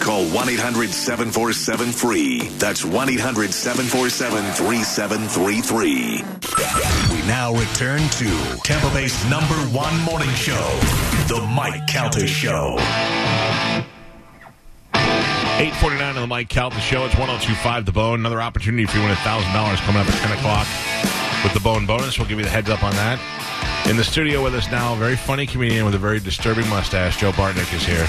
Call 1 800 747 free. That's 1 800 747 3733. We now return to Tampa Bay's number one morning show, The Mike Calta Show. 849 on the Mike Calta Show. It's 1025 The Bone. Another opportunity for you win $1,000 coming up at 10 o'clock with the Bone bonus. We'll give you the heads up on that. In the studio with us now, a very funny comedian with a very disturbing mustache. Joe Bartnick is here.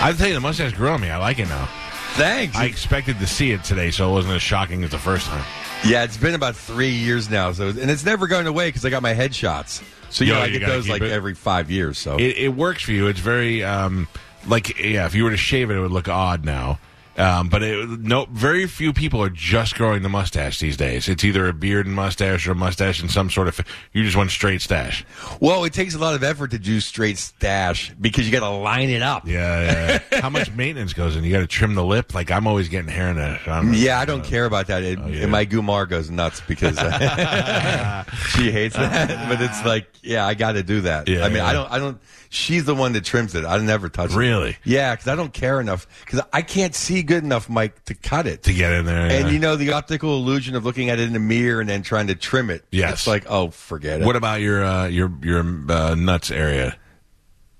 I tell you, the mustache grew on me. I like it now. Thanks. I expected to see it today, so it wasn't as shocking as the first time. yeah, it's been about three years now, so and it's never going away because I got my headshots. So you Yo, know, I you get gotta those keep like it. every five years. So It, it works for you. It's very um, like yeah. If you were to shave it, it would look odd now. Um, but it, no, very few people are just growing the mustache these days. It's either a beard and mustache or a mustache and some sort of. You just want straight stash. well, it takes a lot of effort to do straight stash because you got to line it up. Yeah, yeah. How much maintenance goes in? You got to trim the lip. Like I'm always getting hair in it. Yeah, I don't care about that. It, Oh, yeah. My Gumar goes nuts because uh, she hates that. But it's like, yeah, I got to do that. Yeah, I mean, yeah. I don't, I don't. She's the one that trims it. I never touch it. Really? Yeah, because I don't care enough. Because I can't see good enough, Mike, to cut it. to get in there. And yeah. you know the optical illusion of looking at it in the mirror and then trying to trim it. Yes. it's like, oh, forget it. what about your uh, your your uh, nuts area?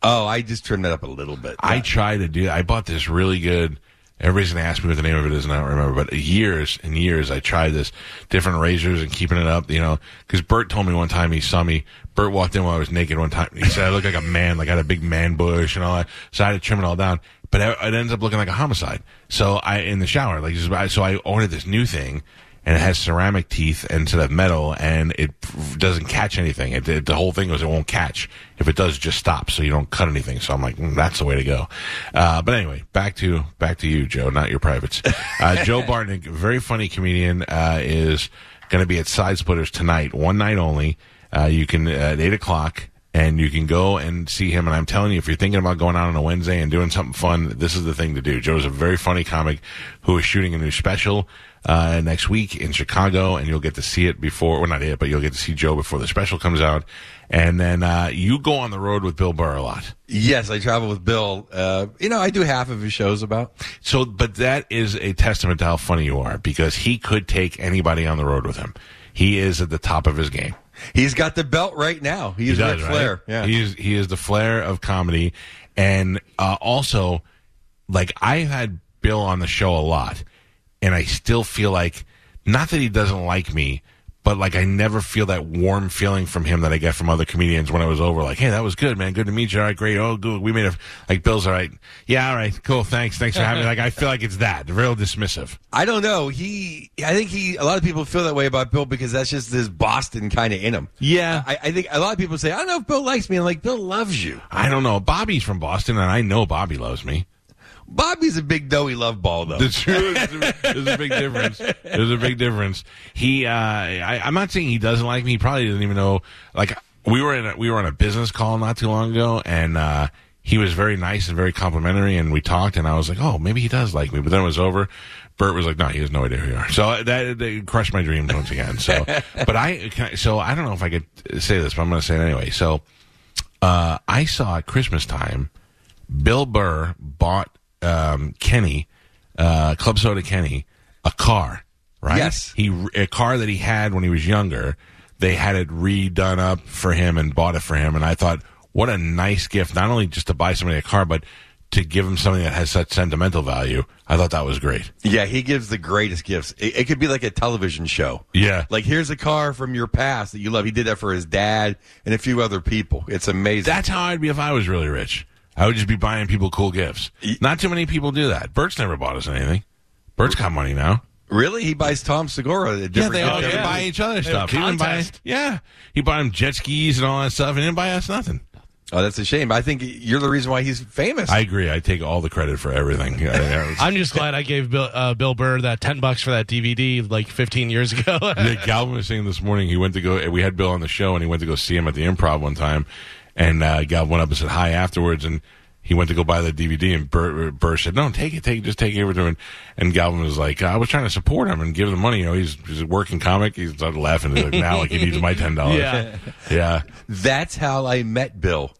oh, I just trimmed that up a little bit. I try to do. I bought this really good. Everybody's gonna ask me what the name of it is, and I don't remember. But years and years, I tried this different razors and keeping it up. You know, because Bert told me one time he saw me. Bert walked in while I was naked one time. He said I looked like a man, like I had a big man bush and all that. So I had to trim it all down. But it ends up looking like a homicide. So I in the shower, like so I ordered this new thing. And it has ceramic teeth instead of metal, and it doesn't catch anything. It, it- the whole thing goes, it won't catch. If it does, just stop so you don't cut anything. So I'm like, mm, that's the way to go. Uh, but anyway, back to back to you, Joe, not your privates. Uh, Joe Bartnick, very funny comedian, uh, is going to be at Side Splitters tonight, one night only. Uh, you can at eight o'clock and you can go and see him. And I'm telling you, if you're thinking about going out on a Wednesday and doing something fun, this is the thing to do. Joe's a very funny comic who is shooting a new special uh, next week in Chicago, and you'll get to see it before, well, not it, but you'll get to see Joe before the special comes out. And then uh, you go on the road with Bill Burr a lot. yes, I travel with Bill. Uh, you know, I do half of his shows about. So, but that is a testament to how funny you are because he could take anybody on the road with him. He is at the top of his game. He's got the belt right now. He's he Ric does, Flair. right? Yeah. He's he is the flair of comedy, and uh, also, like I've had Bill on the show a lot, and I still feel like not that he doesn't like me, but like I never feel that warm feeling from him that I get from other comedians when I was over. Like, hey, that was good, man. Good to meet you. All right, great. Oh, good. We made a like Bill's all right. Yeah, all right, cool. Thanks, thanks for having me. Like, I feel like it's that real dismissive. I don't know. He, I think he. A lot of people feel that way about Bill because that's just this Boston kind of in him. Yeah. I, I think a lot of people say, I don't know if Bill likes me. I'm like, Bill loves you. I don't know. Bobby's from Boston, and I know Bobby loves me. Bobby's a big doughy love ball though. The truth. There's a big difference. There's a big difference. He, uh, I, I'm not saying he doesn't like me. He probably doesn't even know. Like we were in, a, we were on a business call not too long ago, and uh, he was very nice and very complimentary, and we talked, and I was like, oh, maybe he does like me. But then it was over. Bert was like, no, he has no idea who you are. So that, that crushed my dreams once again. So, but I, can I- so I don't know if I could say this, but I'm going to say it anyway. So, uh, I saw at Christmas time, Bill Burr bought um, Kenny, uh, Club Soda Kenny, a car. Right? Yes. He a car that he had when he was younger. They had it redone up for him and bought it for him. And I thought, what a nice gift! Not only just to buy somebody a car, but to give him something that has such sentimental value. I thought that was great. Yeah, he gives the greatest gifts. It, it could be like a television show. Yeah. Like, here's a car from your past that you love. He did that for his dad and a few other people. It's amazing. That's how I'd be if I was really rich. I would just be buying people cool gifts. Not too many people do that. Bert's never bought us anything. Bert's got money now. really? He buys Tom Segura a Yeah, they all gift they buy each other stuff. He didn't buy, contest. yeah, he bought him jet skis and all that stuff. He didn't buy us nothing. Oh, that's a shame. I think you're the reason why he's famous. I agree. I take all the credit for everything. Yeah, yeah, it's- I'm just glad I gave Bill, uh, Bill Burr that ten bucks for that DVD like 15 years ago. Yeah, Galvin was saying this morning he went to go. We had Bill on the show, and he went to go see him at the Improv one time. And uh, Galvin went up and said hi afterwards, and he went to go buy the DVD, and Burr, Burr said, "No, take it, take it, just take it over to him." And Galvin was like, "I was trying to support him and give him the money. You know, he's, he's a working comic. He's started laughing He's like, now, like he needs my ten dollars. Yeah. yeah. That's how I met Bill.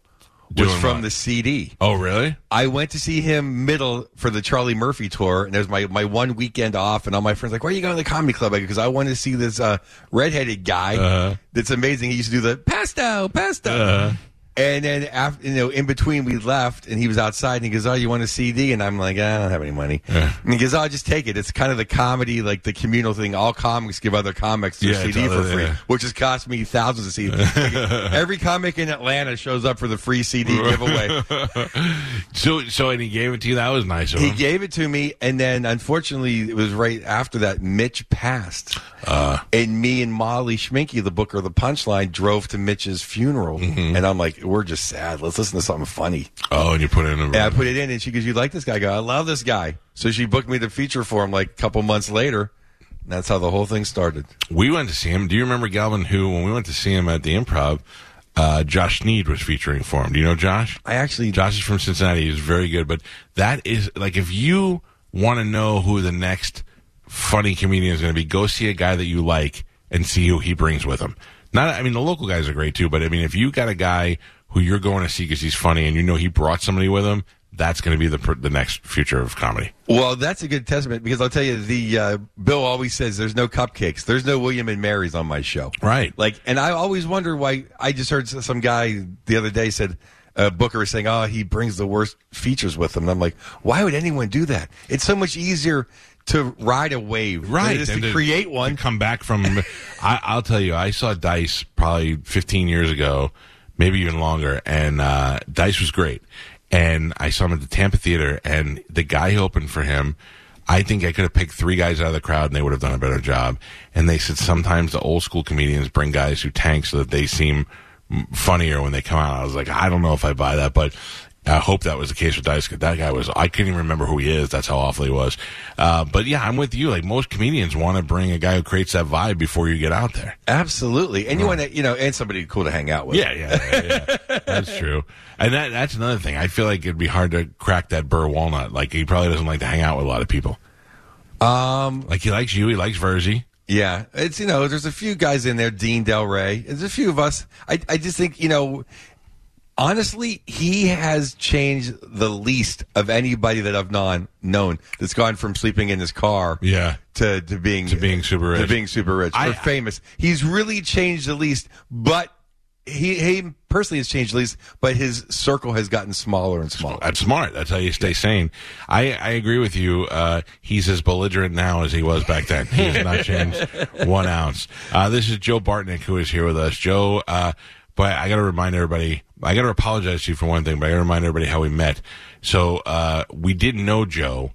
Was Doing from what? the CD. Oh, really? I went to see him middle for the Charlie Murphy tour, and it was my, my one weekend off, and all my friends like, "Where are you going to the comedy club?" Because I wanted to see this uh, redheaded guy Uh-huh. that's amazing. He used to do the pesto, pesto. And then after, you know, in between we left, and he was outside, and he goes, "Oh, you want a CD?" And I'm like, "I don't have any money." And he goes, "Oh, just take it." It's kind of the comedy, like the communal thing. All comics give other comics their Yeah, CD for free, yeah. which has cost me thousands of CDs. Every comic in Atlanta shows up for the free CD giveaway. So, so, and he gave it to you. That was nice of He him. gave it to me, and then unfortunately, it was right after that Mitch passed, Uh. and me and Molly Schminke, the booker of the Punchline, drove to Mitch's funeral, Mm-hmm. and I'm like, "We're just sad. Let's listen to something funny." oh, and you put it in a And I put it in, and she goes, "You like this guy?" I go, "I love this guy." So she booked me the feature for him like a couple months later. And that's how the whole thing started. We went to see him. Do you remember Galvin? Who, when we went to see him at the Improv, uh, Josh Sneed was featuring for him. Do you know Josh? I actually Josh is from Cincinnati. He's very good. But that is like if you want to know who the next funny comedian is going to be, go see a guy that you like and see who he brings with him. Not, I mean, the local guys are great too. But I mean, if you got a guy who you're going to see because he's funny and you know he brought somebody with him, that's going to be the the next future of comedy. Well, that's a good testament because I'll tell you, the uh, Bill always says there's no cupcakes, there's no William and Marys on my show. Right. Like, and I always wonder why. I just heard some guy the other day said. Uh, Booker is saying, "Oh, he brings the worst features with him." And I'm like, "Why would anyone do that? It's so much easier to ride a wave, right? is and to create one." to come back from. I, I'll tell you, I saw Dice probably 15 years ago, maybe even longer, and uh, Dice was great. And I saw him at the Tampa Theater, and the guy who opened for him. I think I could have picked three guys out of the crowd and they would have done a better job. And they said sometimes the old school comedians bring guys who tank so that they seem funnier when they come out. I was like, I don't know if I buy that, but I hope that was the case with Dice. That guy was, I couldn't even remember who he is. That's how awful he was. Uh, but yeah, I'm with you. Like most comedians want to bring a guy who creates that vibe before you get out there. Absolutely, and you want to, you know, and somebody cool to hang out with. Yeah, yeah, yeah, yeah. that's true. And that, that's another thing. I feel like it'd be hard to crack that Burr walnut. Like he probably doesn't like to hang out with a lot of people. Um, like he likes you. He likes Verzi. Yeah, it's you know, there's a few guys in there, Dean Delray. There's a few of us. I I just think you know, honestly, he has changed the least of anybody that I've known known that's gone from sleeping in his car, Yeah. to to being To being super rich. to being super rich I- or famous. He's really changed the least, but. He, he personally has changed the least, but his circle has gotten smaller and smaller. That's smart. That's how you stay sane. I, I agree with you. Uh, he's as belligerent now as he was back then. He has not changed one ounce. Uh, this is Joe Bartnick who is here with us. Joe, uh, but I got to remind everybody, I got to apologize to you for one thing, but I got to remind everybody how we met. So, uh, we didn't know Joe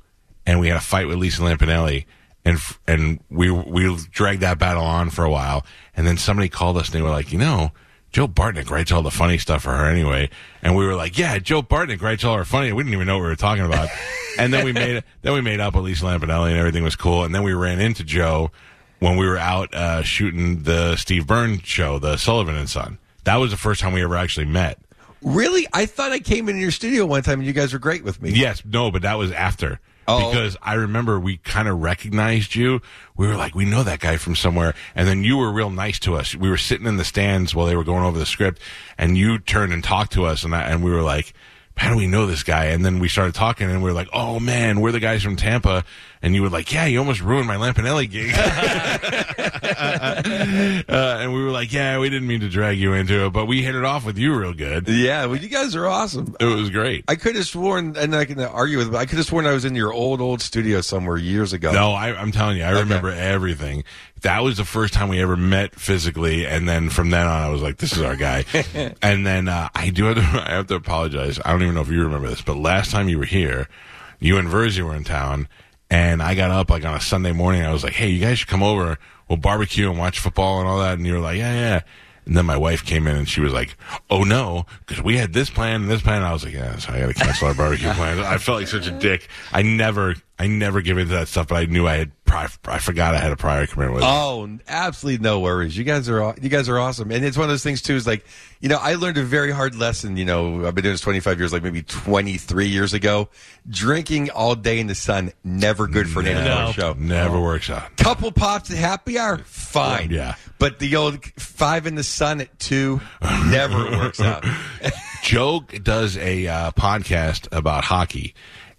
and we had a fight with Lisa Lampanelli and, f- and we, we dragged that battle on for a while. And then somebody called us and they were like, you know, Joe Bartnick writes all the funny stuff for her anyway. And we were like, yeah, Joe Bartnick writes all our funny. We didn't even know what we were talking about. and then we made, then we made up with Lisa Lampanelli and everything was cool. And then we ran into Joe when we were out, uh, shooting the Steve Byrne show, the Sullivan and Son. That was the first time we ever actually met. Really, I thought I came into your studio one time and you guys were great with me. Yes, no, but that was after. Oh. Because I remember we kind of recognized you. We were like, we know that guy from somewhere. And then you were real nice to us. We were sitting in the stands while they were going over the script, and you turned and talked to us, and I, and we were like, how do we know this guy? And then we started talking, and we were like, oh man, we're the guys from Tampa. And you were like, yeah, you almost ruined my Lampanelli gig. uh, and we were like, yeah, we didn't mean to drag you into it, but we hit it off with you real good. Yeah, well, you guys are awesome. It was great. I could have sworn, and I can argue with, but I could have sworn I was in your old, old studio somewhere years ago. No, I, I'm telling you, I remember everything. That was the first time we ever met physically, and then from then on, I was like, "This is our guy." and then uh, I do have to, I have to apologize. I don't even know if you remember this, but last time you were here, you and Verzi were in town, and I got up like on a Sunday morning. I was like, "Hey, you guys should come over. We'll barbecue and watch football and all that." And you were like, "Yeah, yeah." And then my wife came in and she was like, "Oh no, because we had this plan and this plan." I was like, "Yeah, so I got to cancel our barbecue plans." I felt like such a dick. I never, I never give into that stuff, but I knew I had. Pri- I forgot I had a prior commitment with. it. Oh, absolutely no worries. You guys are you guys are awesome, and it's one of those things too. Is like you know I learned a very hard lesson. You know I've been doing this twenty five years, like maybe twenty three years ago. Drinking all day in the sun never good for an No. show. Never works out. Couple pops at happy hour, fine. Yeah. but the old five in the sun at two never works out. Joe does a uh, podcast about hockey,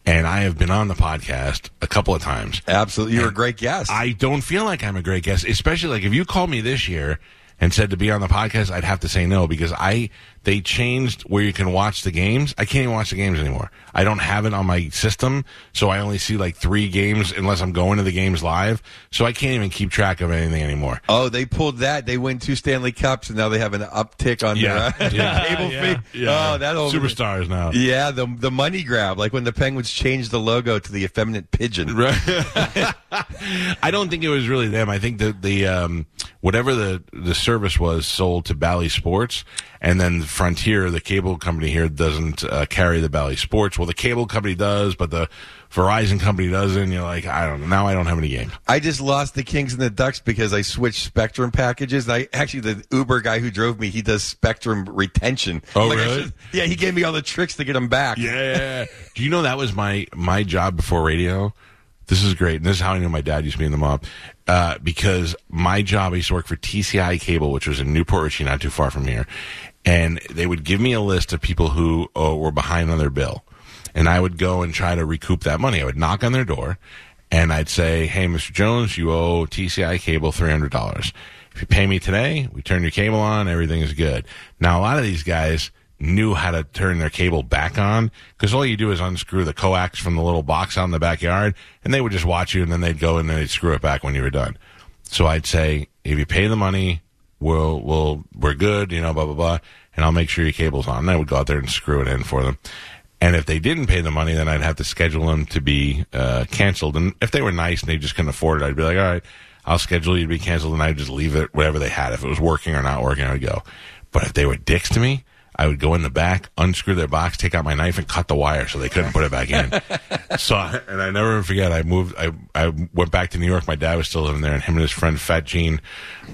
and I have been on the podcast a couple of times. Absolutely, you're a great guest. I don't feel like I'm a great guest, especially like if you called me this year and said to be on the podcast, I'd have to say no because I they changed where you can watch the games. I can't even watch the games anymore. I don't have it on my system, so I only see like three games unless I'm going to the games live. So I can't even keep track of anything anymore. Oh, they pulled that. They win two Stanley Cups, and now they have an uptick on Yeah. their uh, Yeah. cable Yeah. fee. Oh, that old superstars now. Yeah, the the money grab, like when the Penguins changed the logo to the effeminate pigeon. Right. I don't think it was really them. I think that the um, whatever the the service was sold to Bally Sports, and then Frontier, the cable company here, doesn't uh, carry the Bally Sports. Well, the cable company does, but the Verizon company doesn't. You're like, I don't know. Now I don't have any games. I just lost the Kings and the Ducks because I switched Spectrum packages. And I actually the Uber guy who drove me, he does Spectrum retention. Oh, Like, really? should- yeah, he gave me all the tricks to get them back. Yeah. Do you know that was my my job before radio? This is great. And this is how I knew my dad used to be in the mob. Uh, because my job, I used to work for TCI Cable, which was in New Port Richey, not too far from here. And they would give me a list of people who uh, were behind on their bill. And I would go and try to recoup that money. I would knock on their door and I'd say, Hey, Mr. Jones, you owe TCI Cable $300. If you pay me today, we turn your cable on, everything is good. Now, a lot of these guys, knew how to turn their cable back on because all you do is unscrew the coax from the little box out in the backyard and they would just watch you and then they'd go and they'd screw it back when you were done. So I'd say, if you pay the money, we'll, we'll, we're good, you know, blah, blah, blah. And I'll make sure your cable's on. And I would go out there and screw it in for them. And if they didn't pay the money, then I'd have to schedule them to be, uh, canceled. And if they were nice and they just couldn't afford it, I'd be like, all right, I'll schedule you to be canceled and I'd just leave it, whatever they had. If it was working or not working, I would go. But if they were dicks to me, I would go in the back, unscrew their box, take out my knife, and cut the wire so they couldn't put it back in. so, and I never forget. I moved. I I went back to New York. My dad was still living there, and him and his friend Fat Gene,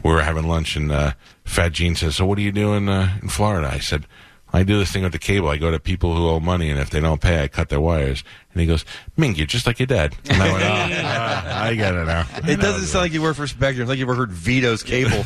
we were having lunch, and uh, Fat Gene says, "So what do you do in uh, in Florida?" I said. I do this thing with the cable. I go to people who owe money, and if they don't pay, I cut their wires. And he goes, "Ming, you're just like your dad." And I went, "Oh, I get it now." It doesn't sound like you work for Spectrum. It's like you work for Vito's Cable.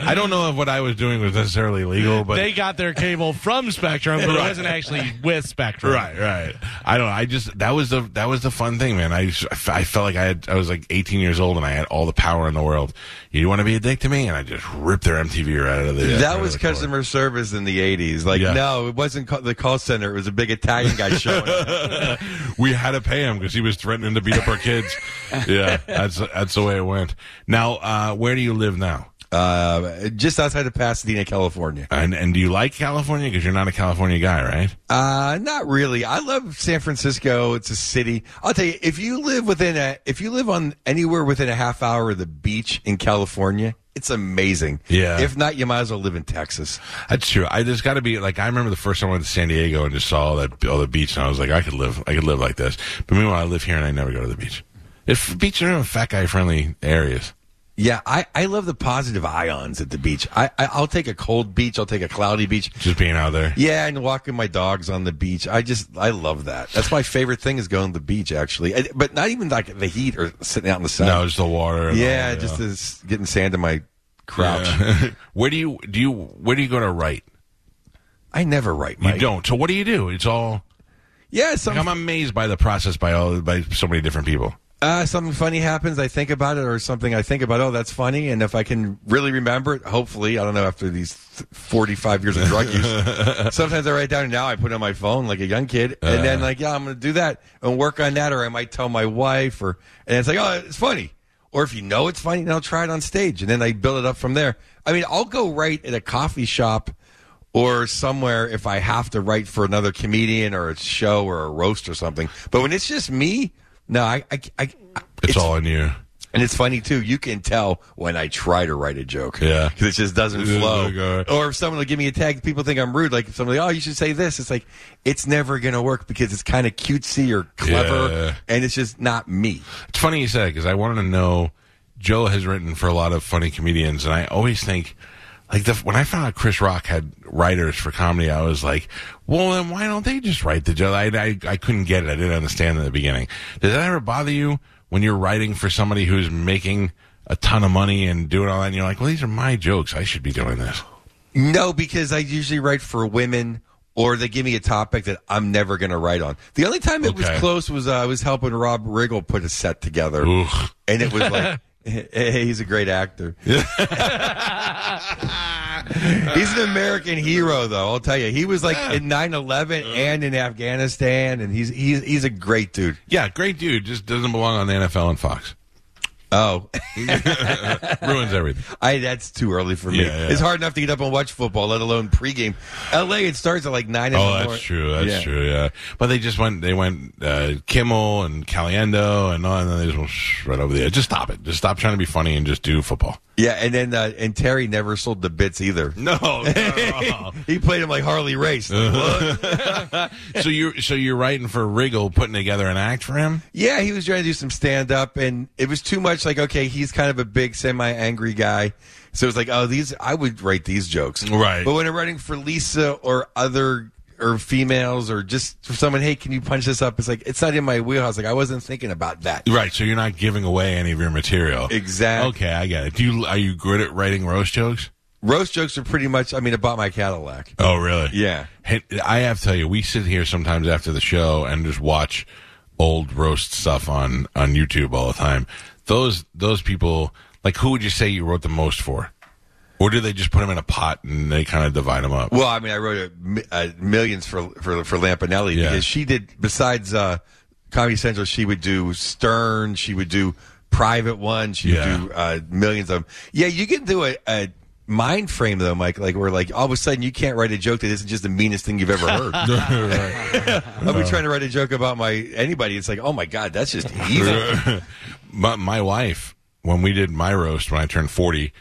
I don't know if what I was doing was necessarily legal, but they got their cable from Spectrum, but it wasn't actually with Spectrum. Right, right. I don't. know. I just that was the that was the fun thing, man. I I felt like I had I was like 18 years old and I had all the power in the world. You want to be a dick to me, and I just ripped their MTV right out of the. that out of was the cord. customer service in the 80s. Like, Yeah. no, it wasn't ca- the call center. It was a big Italian guy showing up. We had to pay him because he was threatening to beat up our kids. yeah, that's that's the way it went. Now, uh, where do you live now? Uh, just outside of Pasadena, California. And and do you like California? Because you're not a California guy, right? Uh, not really. I love San Francisco. It's a city. I'll tell you, if you live within a, if you live on anywhere within a half hour of the beach in California, it's amazing. Yeah. If not, you might as well live in Texas. That's true. I there's got to be like I remember the first time I went to San Diego and just saw all that all the beach, and I was like, I could live, I could live like this. But meanwhile, I live here and I never go to the beach. If beaches are in fat guy friendly areas, Yeah, I, I love the positive ions at the beach. I, I I'll take a cold beach. I'll take a cloudy beach. just being out there. Yeah, and walking my dogs on the beach. I just I love that. That's my favorite thing is going to the beach actually. And- But not even like the heat or sitting out in the sun. No, just the water. yeah, all, just this, getting sand in my crouch. Yeah. where do you do you where do you go to write? I never write. You don't. So what do you do? It's all. Yeah, Like, I'm amazed by the process by all by so many different people. Uh, something funny happens. I think about it, or something I think about. Oh, that's funny. And if I can really remember it, hopefully, I don't know. After these 45 years of drug use, sometimes I write it down. Now I put it on my phone like a young kid, and then like, yeah, I'm going to do that and work on that, or I might tell my wife, or and it's like, oh, it's funny. Or if you know it's funny, then I'll try it on stage, and then I build it up from there. I mean, I'll go write at a coffee shop or somewhere if I have to write for another comedian or a show or a roast or something. But when it's just me, no, I, I, I It's, all in you. And it's funny too. You can tell when I try to write a joke. Yeah. because it just doesn't flow. Or if someone will give me a tag, people think I'm rude. Like if somebody, oh, you should say this. It's like it's never gonna work because it's kind of cutesy or clever, Yeah. and it's just not me. It's funny you said because I wanted to know. Joe has written for a lot of funny comedians, and I always think, like, the, when I found out Chris Rock had writers for comedy, I was like, well, then why don't they just write the joke? I, I, I couldn't get it. I didn't understand in the beginning. Does that ever bother you when you're writing for somebody who's making a ton of money and doing all that, and you're like, well, these are my jokes. I should be doing this. No, because I usually write for women. Or they give me a topic that I'm never going to write on. The only time it was close was uh, I was helping Rob Riggle put a set together, Ooh. and it was like, hey, he's a great actor. he's an American hero, though. I'll tell you, he was like in 9/11 and in Afghanistan, and he's he's he's a great dude. Yeah, great dude. Just doesn't belong on the NFL and Fox. Oh, Ruins everything. I that's too early for me. Yeah, yeah. It's hard enough to get up and watch football, let alone pregame. L.A. It starts at like nine. in Oh, that's morning. true. That's Yeah. true. Yeah, but they just went. They went uh, Kimmel and Caliendo and all, and then they just went right over there. Just stop it. Just stop trying to be funny and just do football. Yeah, and then uh, and Terry never sold the bits either. No. no. He played him like Harley Race. so you're so you're writing for Riggle, putting together an act for him. Yeah, he was trying to do some stand up, and it was too much. Like, okay, he's kind of a big, semi angry guy, so it was like, oh, these I would write these jokes, Right. But when I'm writing for Lisa or other or females or just for someone, hey, can you punch this up? It's like it's not in my wheelhouse. Like I wasn't thinking about that. Right. So you're not giving away any of your material. Exactly. Okay, I get it. Do you are you good at writing roast jokes? Roast jokes are pretty much. I mean, I bought my Cadillac. Oh, really? Yeah. Hey, I have to tell you, we sit here sometimes after the show and just watch old roast stuff on on YouTube all the time. Those those people, like, who would you say you wrote the most for? Or do they just put them in a pot and they kind of divide them up? Well, I mean, I wrote a, mi- uh, millions for for for Lampanelli Yeah. because she did. Besides uh, Comedy Central, she would do Stern. She would do private one. She Yeah. would do uh, millions of them. Yeah, you can do a, a mind frame though, Mike. Like where like all of a sudden you can't write a joke that isn't just the meanest thing you've ever heard. I'll be trying to write a joke about my anybody. It's like, oh my god, that's just evil. my, my wife, when we did my roast when I turned 40,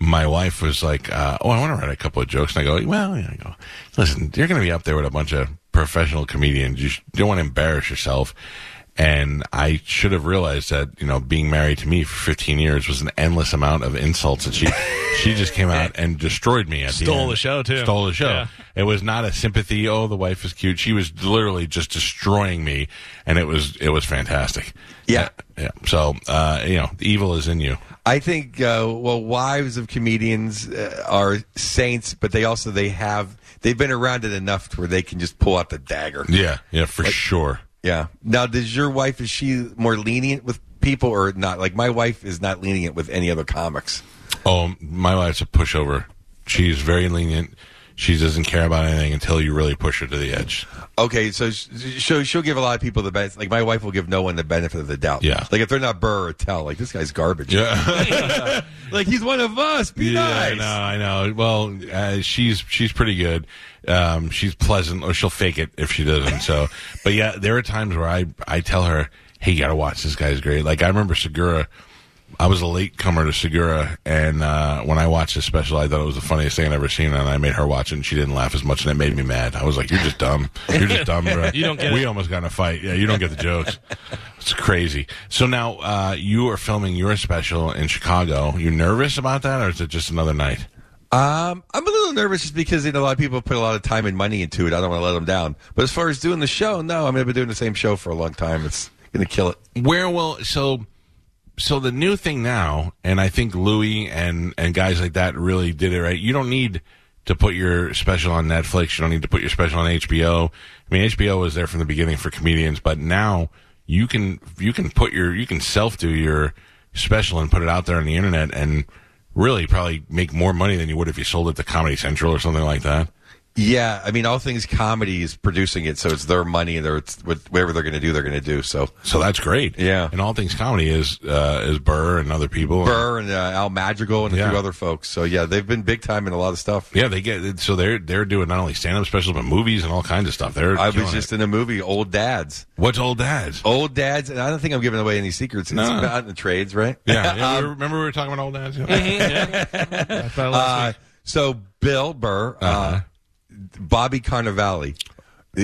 my wife was like, uh, "Oh, I want to write a couple of jokes." And I go, "Well, yeah, I go, listen, you're going to be up there with a bunch of professional comedians. You, sh- you don't want to embarrass yourself." And I should have realized that you know being married to me for 15 years was an endless amount of insults, and she she just came out and destroyed me at the Stole end. the show, too. Stole the show. Yeah. It was not a sympathy. Oh, the wife is cute. She was literally just destroying me, and it was it was fantastic. Yeah. yeah. So uh, you know, the evil is in you. I think uh, well, wives of comedians uh, are saints, but they also they have they've been around it enough to where they can just pull out the dagger. Yeah, yeah, for sure. Yeah. Now, does your wife is she more lenient with people or not? Like my wife is not lenient with any other comics. Oh, my wife's a pushover. She's very lenient. She doesn't care about anything until you really push her to the edge. Okay, so sh- she'll she'll give a lot of people the benefit. Like my wife will give no one the benefit of the doubt. Yeah. Like if they're not Burr or Tell, like this guy's garbage. Yeah. Like he's one of us. Be Yeah, nice. I know, I know. Well, uh, she's she's pretty good. Um, she's pleasant, or she'll fake it if she doesn't. So, but yeah, there are times where I I tell her, "Hey, you got to watch this guy's great." Like I remember Segura. I was a late comer to Segura, and uh, when I watched his special, I thought it was the funniest thing I'd ever seen. And I made her watch it, and she didn't laugh as much, and it made me mad. I was like, "You're just dumb. You're just dumb, bro. You don't get we it. almost got in a fight. Yeah, you don't get the jokes. It's crazy. So now uh, you are filming your special in Chicago. You nervous about that, or is it just another night? Um, I'm a little nervous just because you know, a lot of people put a lot of time and money into it. I don't want to let them down. But as far as doing the show, no, I mean, I've been doing the same show for a long time. It's going to kill it. Where will so so the new thing now, and I think Louis and and guys like that really did it right. You don't need to put your special on Netflix. You don't need to put your special on HBO. I mean, HBO was there from the beginning for comedians, but now you can you can put your you can self do your special and put it out there on the internet and really probably make more money than you would if you sold it to Comedy Central or something like that. Yeah, I mean, all things comedy is producing it, so it's their money, and they're, it's whatever they're going to do, they're going to do. So So that's great. Yeah. And all things comedy is uh, is Burr and other people. Burr and uh, Al Madrigal and a Yeah. few other folks. So yeah, they've been big time in a lot of stuff. Yeah, they get so they're they're doing not only stand up specials but movies and all kinds of stuff. They're I was just it. in a movie, Old Dads. what's old dads? Old Dads, and I don't think I'm giving away any secrets. It's No. about in the trades, right? Yeah, yeah Um, remember we were talking about old dads. I thought last Uh, so Bill Burr, uh, Uh-huh. Bobby Cannavale,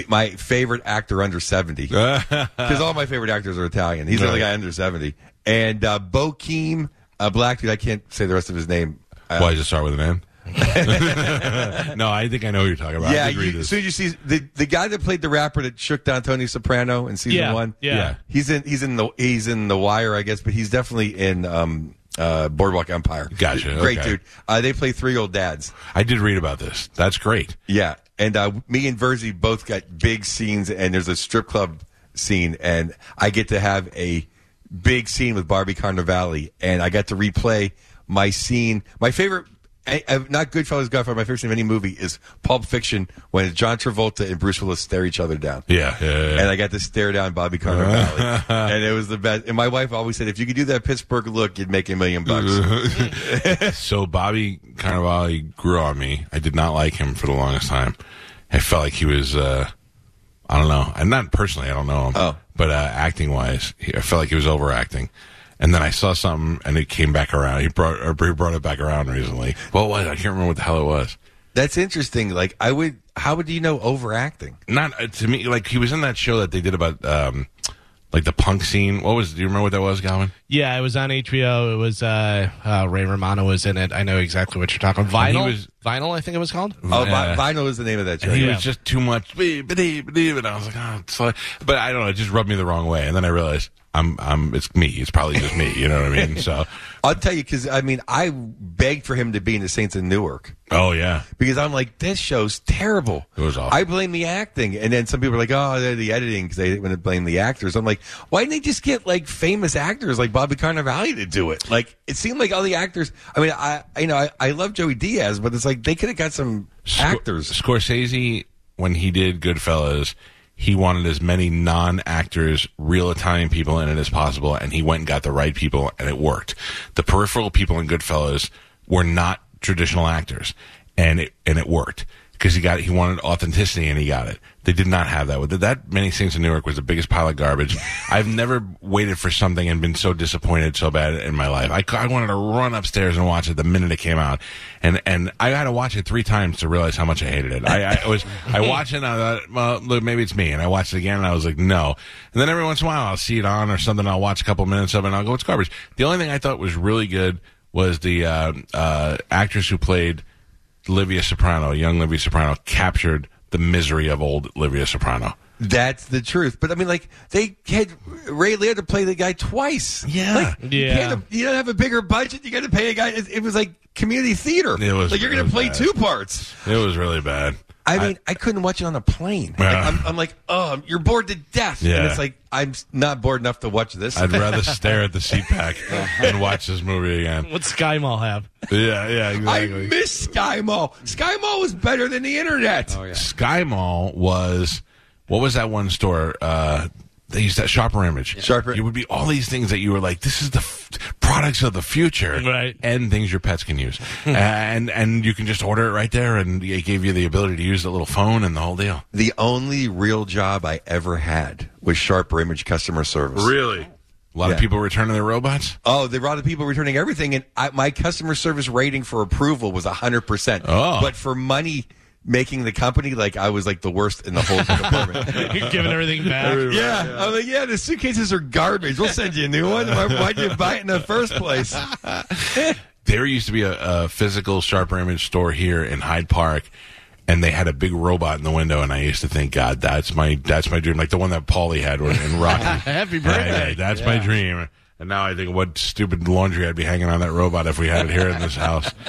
my favorite actor under seventy, because all my favorite actors are Italian. He's the only guy under seventy. And uh, Bokeem, a black dude, I can't say the rest of his name. Uh, Why does it start with an N? no, I think I know who you're talking about. Yeah, you, as soon as you see the the guy that played the rapper that shook down Tony Soprano in season Yeah, one, yeah. Yeah. he's in he's in the he's in the Wire, I guess, but he's definitely in um, uh, Boardwalk Empire. Gotcha, great okay. dude. Uh, they play three old dads. I did read about this. That's great. Yeah, and uh, me and Verzi both got big scenes, and there's a strip club scene, and I get to have a big scene with Bobby Cannavale, and I got to replay my scene. My favorite, I, I, not Goodfellas, Godfather. My favorite scene of any movie is Pulp Fiction when John Travolta and Bruce Willis stare each other down. Yeah, yeah, yeah. And I got to stare down Bobby Cannavale, and it was the best. And my wife always said, if you could do that Pittsburgh look, you'd make a million bucks. So Bobby Cannavale grew on me. I did not like him for the longest time. I felt like he was, uh, I don't know. And not personally, I don't know him. Oh. But uh, acting wise, I felt like he was overacting. And then I saw something, and it came back around. He brought, he brought it back around recently. What was? it? I can't remember what the hell it was. That's interesting. Like I would, how would you know overacting? Not uh, to me. Like he was in that show that they did about, um, like the punk scene. What was? Do you remember what that was, Galvin? Yeah, it was on HBO. It was uh, uh, Ray Romano was in it. I know exactly what you're talking. about. And he Vinyl, was- Vinyl, I think it was called. Oh, Yeah. Vi- Vinyl is the name of that show. And he Yeah. was just too much. And I was like, oh, it's like, but I don't know. It just rubbed me the wrong way. And then I realized I'm, I'm, it's me. It's probably just me. You know what I mean? So, I'll tell you because I mean I begged for him to be in the Saints in Newark oh yeah. because I'm like this show's terrible. It was awful. I blame the acting, and then some people are like, "Oh, the editing," because they want to blame the actors. I'm like, why didn't they just get like famous actors like Bobby Cannavale to do it? Like it seemed like all the actors. I mean, I you know I, I love Joey Diaz, but it's like they could have got some actors. Scorsese, when he did Goodfellas, he wanted as many non-actors, real Italian people in it as possible, and he went and got the right people, and it worked. The peripheral people in Goodfellas were not traditional actors, and it and it worked because he got he wanted authenticity, and he got it. They did not have that. With that Many Saints of Newark was the biggest pile of garbage. I've never waited for something and been so disappointed so bad in my life. I, I wanted to run upstairs and watch it the minute it came out, and and I had to watch it three times to realize how much I hated it. I, I was I watched it and I thought, well, look, maybe it's me, and I watched it again and I was like, no. And then every once in a while I'll see it on or something. I'll watch a couple minutes of it and I'll go, it's garbage. The only thing I thought was really good was the uh, uh, actress who played Livia Soprano, young Livia Soprano, captured the misery of old Livia Soprano. That's the truth. But I mean, like they had Ray Liotta play the guy twice. Yeah. like, you, Yeah. can't- you don't have a bigger budget. You got to pay a guy. It, it was like community theater. It was- like you're going to play bad. two parts. It was really bad. I mean, I, couldn't watch it on a plane. Yeah. Like, I'm, I'm like, oh, you're bored to death. Yeah. And it's like, I'm not bored enough to watch this. I'd rather stare at the seat pack and watch this movie again. What Sky Mall have? Yeah, yeah, I exactly. miss Sky Mall. Sky Mall was better than the internet. Oh, Sky Mall was what was that one store? Uh, they used that Sharper Image. Sharper- It would be all these things that you were like, this is the f- products of the future, Right. And things your pets can use, and and you can just order it right there, and it gave you the ability to use the little phone and the whole deal. The only real job I ever had was Sharper Image customer service. Really, a lot Yeah. of people returning their robots. Oh, there were a lot of people returning everything, and I, my customer service rating for approval was hundred percent. Oh. but for money making the company, like I was like the worst in the whole department. You're giving everything back. yeah, I'm like, yeah, the suitcases are garbage. We'll send you a new one. Why, why'd you buy it in the first place? There used to be a, a physical Sharper Image store here in Hyde Park, and they had a big robot in the window. And I used to think, God, that's my that's my dream, like the one that Paulie had in Rocky. Happy Yeah, birthday. yeah, that's my dream. And now I think what stupid laundry I'd be hanging on that robot if we had it here in this house.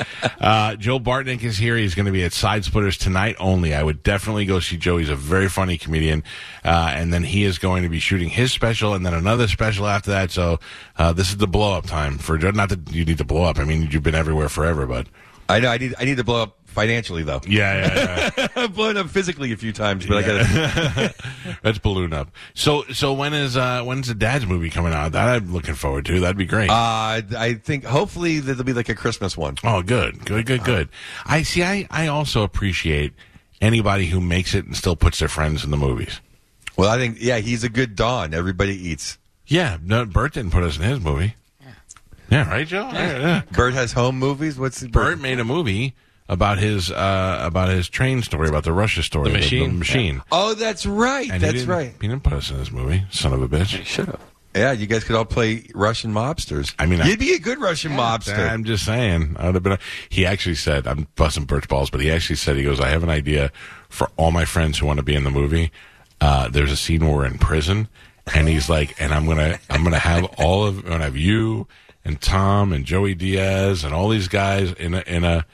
Uh, Joe Bartnick is here. He's going to be at Side Splitters tonight only. I would definitely go see Joe. He's a very funny comedian. Uh, and then he is going to be shooting his special and then another special after that. So uh, this is the blow up time for Joe. Not that you need to blow up. I mean, you've been everywhere forever, but I know. I need. I need to blow up financially though. Yeah, yeah, yeah. I've blown up physically a few times, but I got to. Let's balloon up. So, so when is uh when's the Dad's movie coming out? That I'm looking forward to. That'd be great. Uh, I think hopefully there'll be like a Christmas one. oh, good, good, good, good. I see. I I also appreciate anybody who makes it and still puts their friends in the movies. Well, I think yeah, he's a good Don. Everybody eats. Yeah, no, Bert didn't put us in his movie. Yeah, right, Joe. Yeah, yeah. Bert has home movies. What's the Bert made a movie about his uh about his train story, about the Russia story, The machine. machine. Oh, that's right. And that's didn't- right. He didn't put us in this movie, son of a bitch. Shut up. Yeah, you guys could all play Russian mobsters. I mean, I- you'd be a good Russian mobster. I'm just saying. I would have been. He actually said, "I'm busting birch balls," but he actually said, "He goes, I have an idea for all my friends who want to be in the movie. Uh, there's a scene where we're in prison, and he's like, and I'm gonna, I'm gonna have all of, I'm gonna have you and Tom and Joey Diaz and all these guys in a, in a,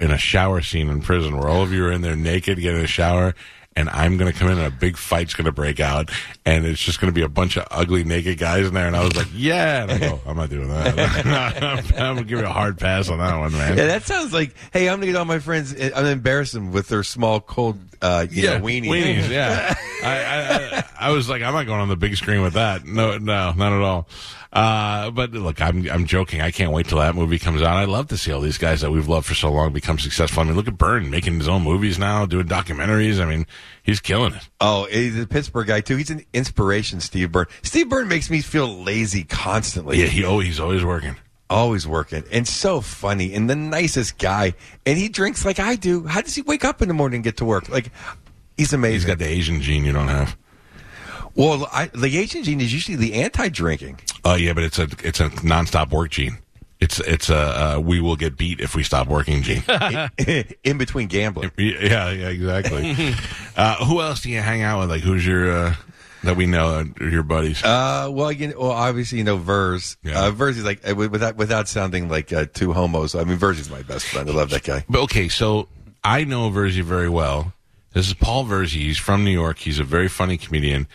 in a shower scene in prison where all of you are in there naked, getting a shower." And I'm going to come in and a big fight's going to break out. And it's just going to be a bunch of ugly naked guys in there. And I was like, yeah. And I go, I'm not doing that. I'm, going to give you a hard pass on that one, man. yeah, that sounds like, hey, I'm gonna get all my friends. I'm gonna embarrass them with their small, cold, uh, you know, weenie. Weenies, yeah. I, I, I, I was like, I'm not going on the big screen with that. No, no, not at all. Uh, but look, I'm, I'm joking. I can't wait till that movie comes out. I'd love to see all these guys that we've loved for so long become successful. I mean, look at Byrne making his own movies now, doing documentaries. I mean, he's killing it. Oh, he's a Pittsburgh guy too. He's an inspiration, Steve Byrne. Steve Byrne makes me feel lazy constantly. Yeah, he, oh, he's always working. Always working and so funny and the nicest guy. And he drinks like I do. How does he wake up in the morning and get to work? Like, he's amazing. He's got the Asian gene you don't have. Well, I, the Asian gene is usually the anti-drinking. Oh yeah, but it's a it's a nonstop work gene. It's it's a uh, we will get beat if we stop working gene. in between gambling. yeah, yeah, exactly. uh, who else do you hang out with? Like, who's your uh, that we know uh, your buddies? Uh, well, you know, well, obviously, you know, Vers. Yeah. Uh, Vers is like, uh, without, without sounding like uh, two homos. I mean, Vers is my best friend. I love that guy. But okay, so I know Verzi very well. This is Paul Verzi. He's from New York. He's a very funny comedian,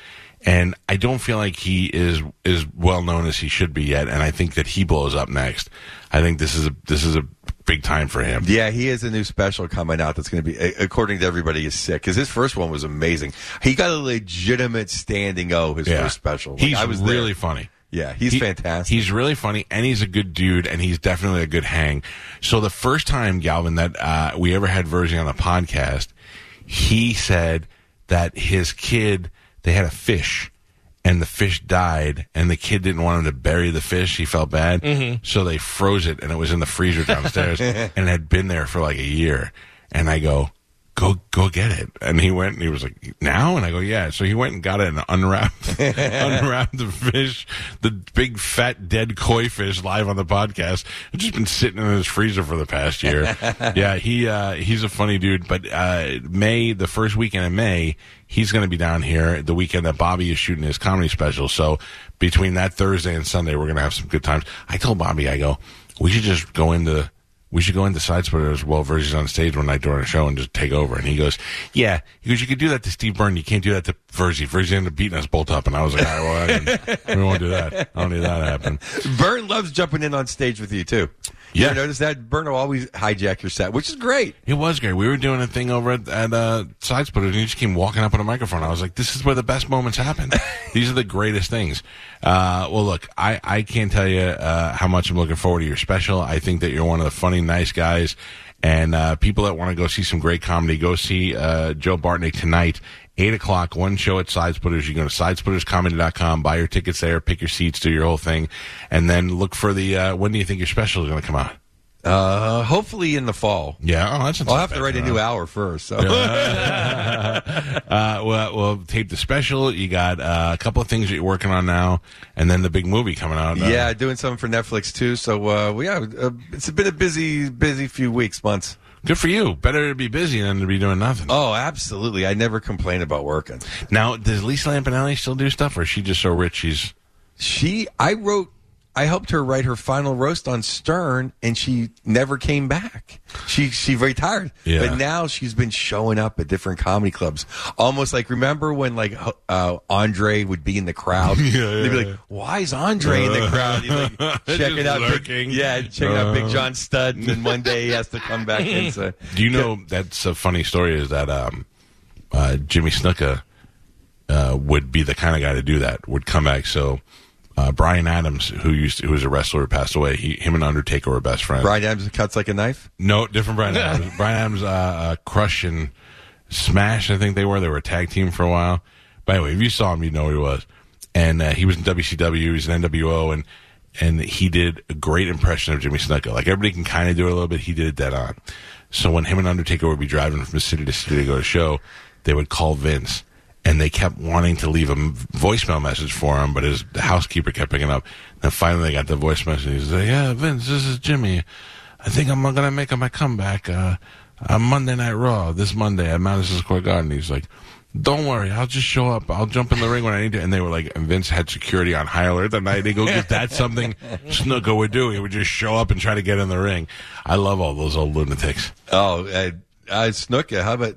and I don't feel like he is as well known as he should be yet. And I think that he blows up next. I think this is a this is a big time for him. Yeah, he has a new special coming out that's going to be, according to everybody, is sick because his first one was amazing. He got a legitimate standing O. His Yeah. first special. Like, He's I was there. really funny. Yeah, he's He- fantastic. He's really funny, and he's a good dude, and he's definitely a good hang. So the first time, Galvin, that uh, we ever had Verzi on the podcast, he said that his kid they had a fish, and the fish died, and the kid didn't want him to bury the fish. He felt bad, Mm-hmm. so they froze it, and it was in the freezer downstairs, and it had been there for like a year. And I go, go go get it. And he went and he was like, now? And I go, yeah. So he went and got it and unwrapped unwrapped the fish, the big fat dead koi fish live on the podcast. It's just been sitting in his freezer for the past year. yeah, he uh he's a funny dude. But uh May, the first weekend in May, he's gonna be down here the weekend that Bobby is shooting his comedy special. So between that Thursday and Sunday we're gonna have some good times. I told Bobby, I go, we should just go into we should go into side splitters while Verzi's on stage one night during a show and just take over. And he goes, yeah, he goes, you could do that to Steve Byrne. You can't do that to Verzi. Verzi ended up beating us both up. And I was like, all right, well, we won't do that. I don't need that to happen. Byrne loves jumping in on stage with you too. Yeah. You notice that? Will always hijack your set, which is great. It was great. We were doing a thing over at, at uh, Side Splitters, and he just came walking up on a microphone. I was like, "This is where the best moments happen. These are the greatest things." Uh, well, look, I, I can't tell you uh, how much I'm looking forward to your special. I think that you're one of the funny, nice guys, and uh, people that want to go see some great comedy, go see uh, Joe Bartnick tonight. Eight o'clock, one show at Side Splitters. You go to sidesplitterscomedy.com, buy your tickets there, pick your seats, do your whole thing, and then look for the. Uh, when do you think your special is going to come out? Uh, hopefully in the fall. Yeah, oh, that's. I'll have to write a new hour first. So. Uh, well, well, tape the special. You got uh, a couple of things that you're working on now, and then the big movie coming out. Uh, yeah, doing something for Netflix too. So uh, well, yeah, uh, it's been a busy, busy few weeks, months. Good for you. Better to be busy than to be doing nothing. Oh, absolutely. I never complain about working. Now, does Lisa Lampanelli still do stuff, or is she just so rich she's? She, I wrote, I helped her write her final roast on Stern, and she never came back. She she retired, Yeah. but now she's been showing up at different comedy clubs. Almost like remember when like uh, Andre would be in the crowd? Yeah, They'd be like, "Why is Andre in the crowd?" He's like checking out, big, lurking. yeah, checking out Big John Studd, and then one day he has to come back in. So Do you know that's a funny story? Is that um, uh, Jimmy Snuka uh, would be the kind of guy to do that? Would come back. So uh, Brian Adams, who used to, who was a wrestler, who passed away. He, him and Undertaker were best friends. Brian Adams cuts like a knife. No, different Brian Adams. Brian Adams, uh, uh, Crush and Smash, I think they were. They were a tag team for a while. By the way, if you saw him, you'd know who he was. And uh, he was in WCW, he was in NWO, and and he did a great impression of Jimmy Snuka. Like everybody can kind of do it a little bit. He did it dead on. So when him and Undertaker would be driving from city to city to go to a show, they would call Vince, and they kept wanting to leave a voicemail message for him, but his the housekeeper kept picking up. And finally, they got the voice message. And he said, "Yeah, Vince, this is Jimmy. I think I'm gonna make my comeback uh, on Monday Night Raw this Monday at Madison Square Garden." He's like. Don't worry, I'll just show up. I'll jump in the ring when I need to. And they were like, and Vince had security on high alert that night. They go, if that's something Snuka would do, he would just show up and try to get in the ring. I love all those old lunatics. Oh, I, uh, Snuka, how about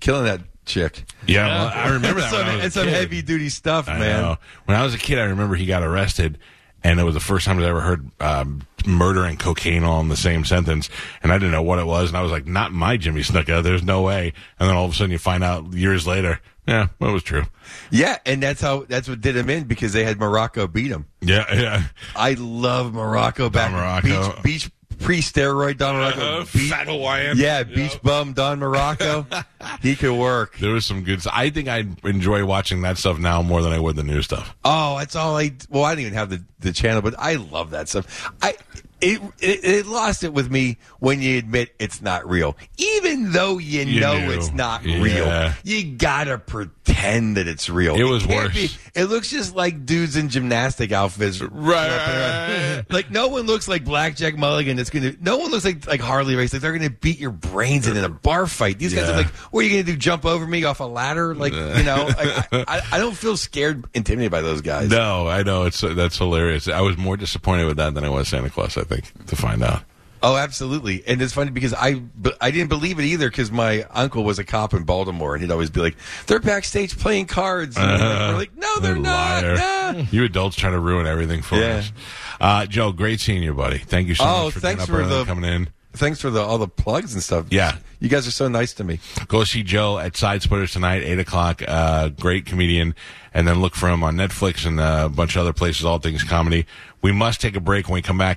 killing that chick? Yeah, well, I remember that. Some, when I was a it's some kid. heavy duty stuff, I man. know. When I was a kid, I remember he got arrested, and it was the first time I ever heard um, murder and cocaine all in the same sentence, and I didn't know what it was, and I was like, "Not my Jimmy Snuka. There's no way." And then all of a sudden, you find out years later, yeah, well, it was true. Yeah, and that's how that's what did him in because they had Muraco beat him. Yeah, yeah. I love Muraco back Muraco. beach beach pre steroid Don Muraco. Uh, beach, fat Hawaiian. yeah, beach bum Don Muraco. he could work. There was some good. I think I enjoy watching that stuff now more than I would the new stuff. Oh, that's all I. Well, I didn't even have the, the channel, but I love that stuff. I it, it it lost it with me when you admit it's not real, even though you, You know knew. it's not Yeah. real. You gotta pretend that it's real. It was can't worse. it looks just like dudes in gymnastic outfits, Right. like no one looks like Blackjack Mulligan. That's gonna. No one looks like like Harley Race. Like they're gonna beat your brains in in a bar fight. These guys are like, what are you gonna do? Jump over me off a ladder? Like you know, I, I, I don't feel scared, intimidated by those guys. No, I know it's that's hilarious. I was more disappointed with that than I was Santa Claus. I think to find out. Oh, absolutely. And it's funny because I, I didn't believe it either because my uncle was a cop in Baltimore and he'd always be like, they're backstage playing cards. And we're like, no, they're not. Nah. You adults trying to ruin everything for Yeah. us. Uh, Joe, great seeing you, buddy. Thank you so Oh, much for thanks up for the- coming in. Thanks for the all the plugs and stuff. Yeah. You guys are so nice to me. Go see Joe at Side Splitters tonight, eight o'clock. Uh, great comedian, and then look for him on Netflix and uh, a bunch of other places. All things comedy. We must take a break when we come back.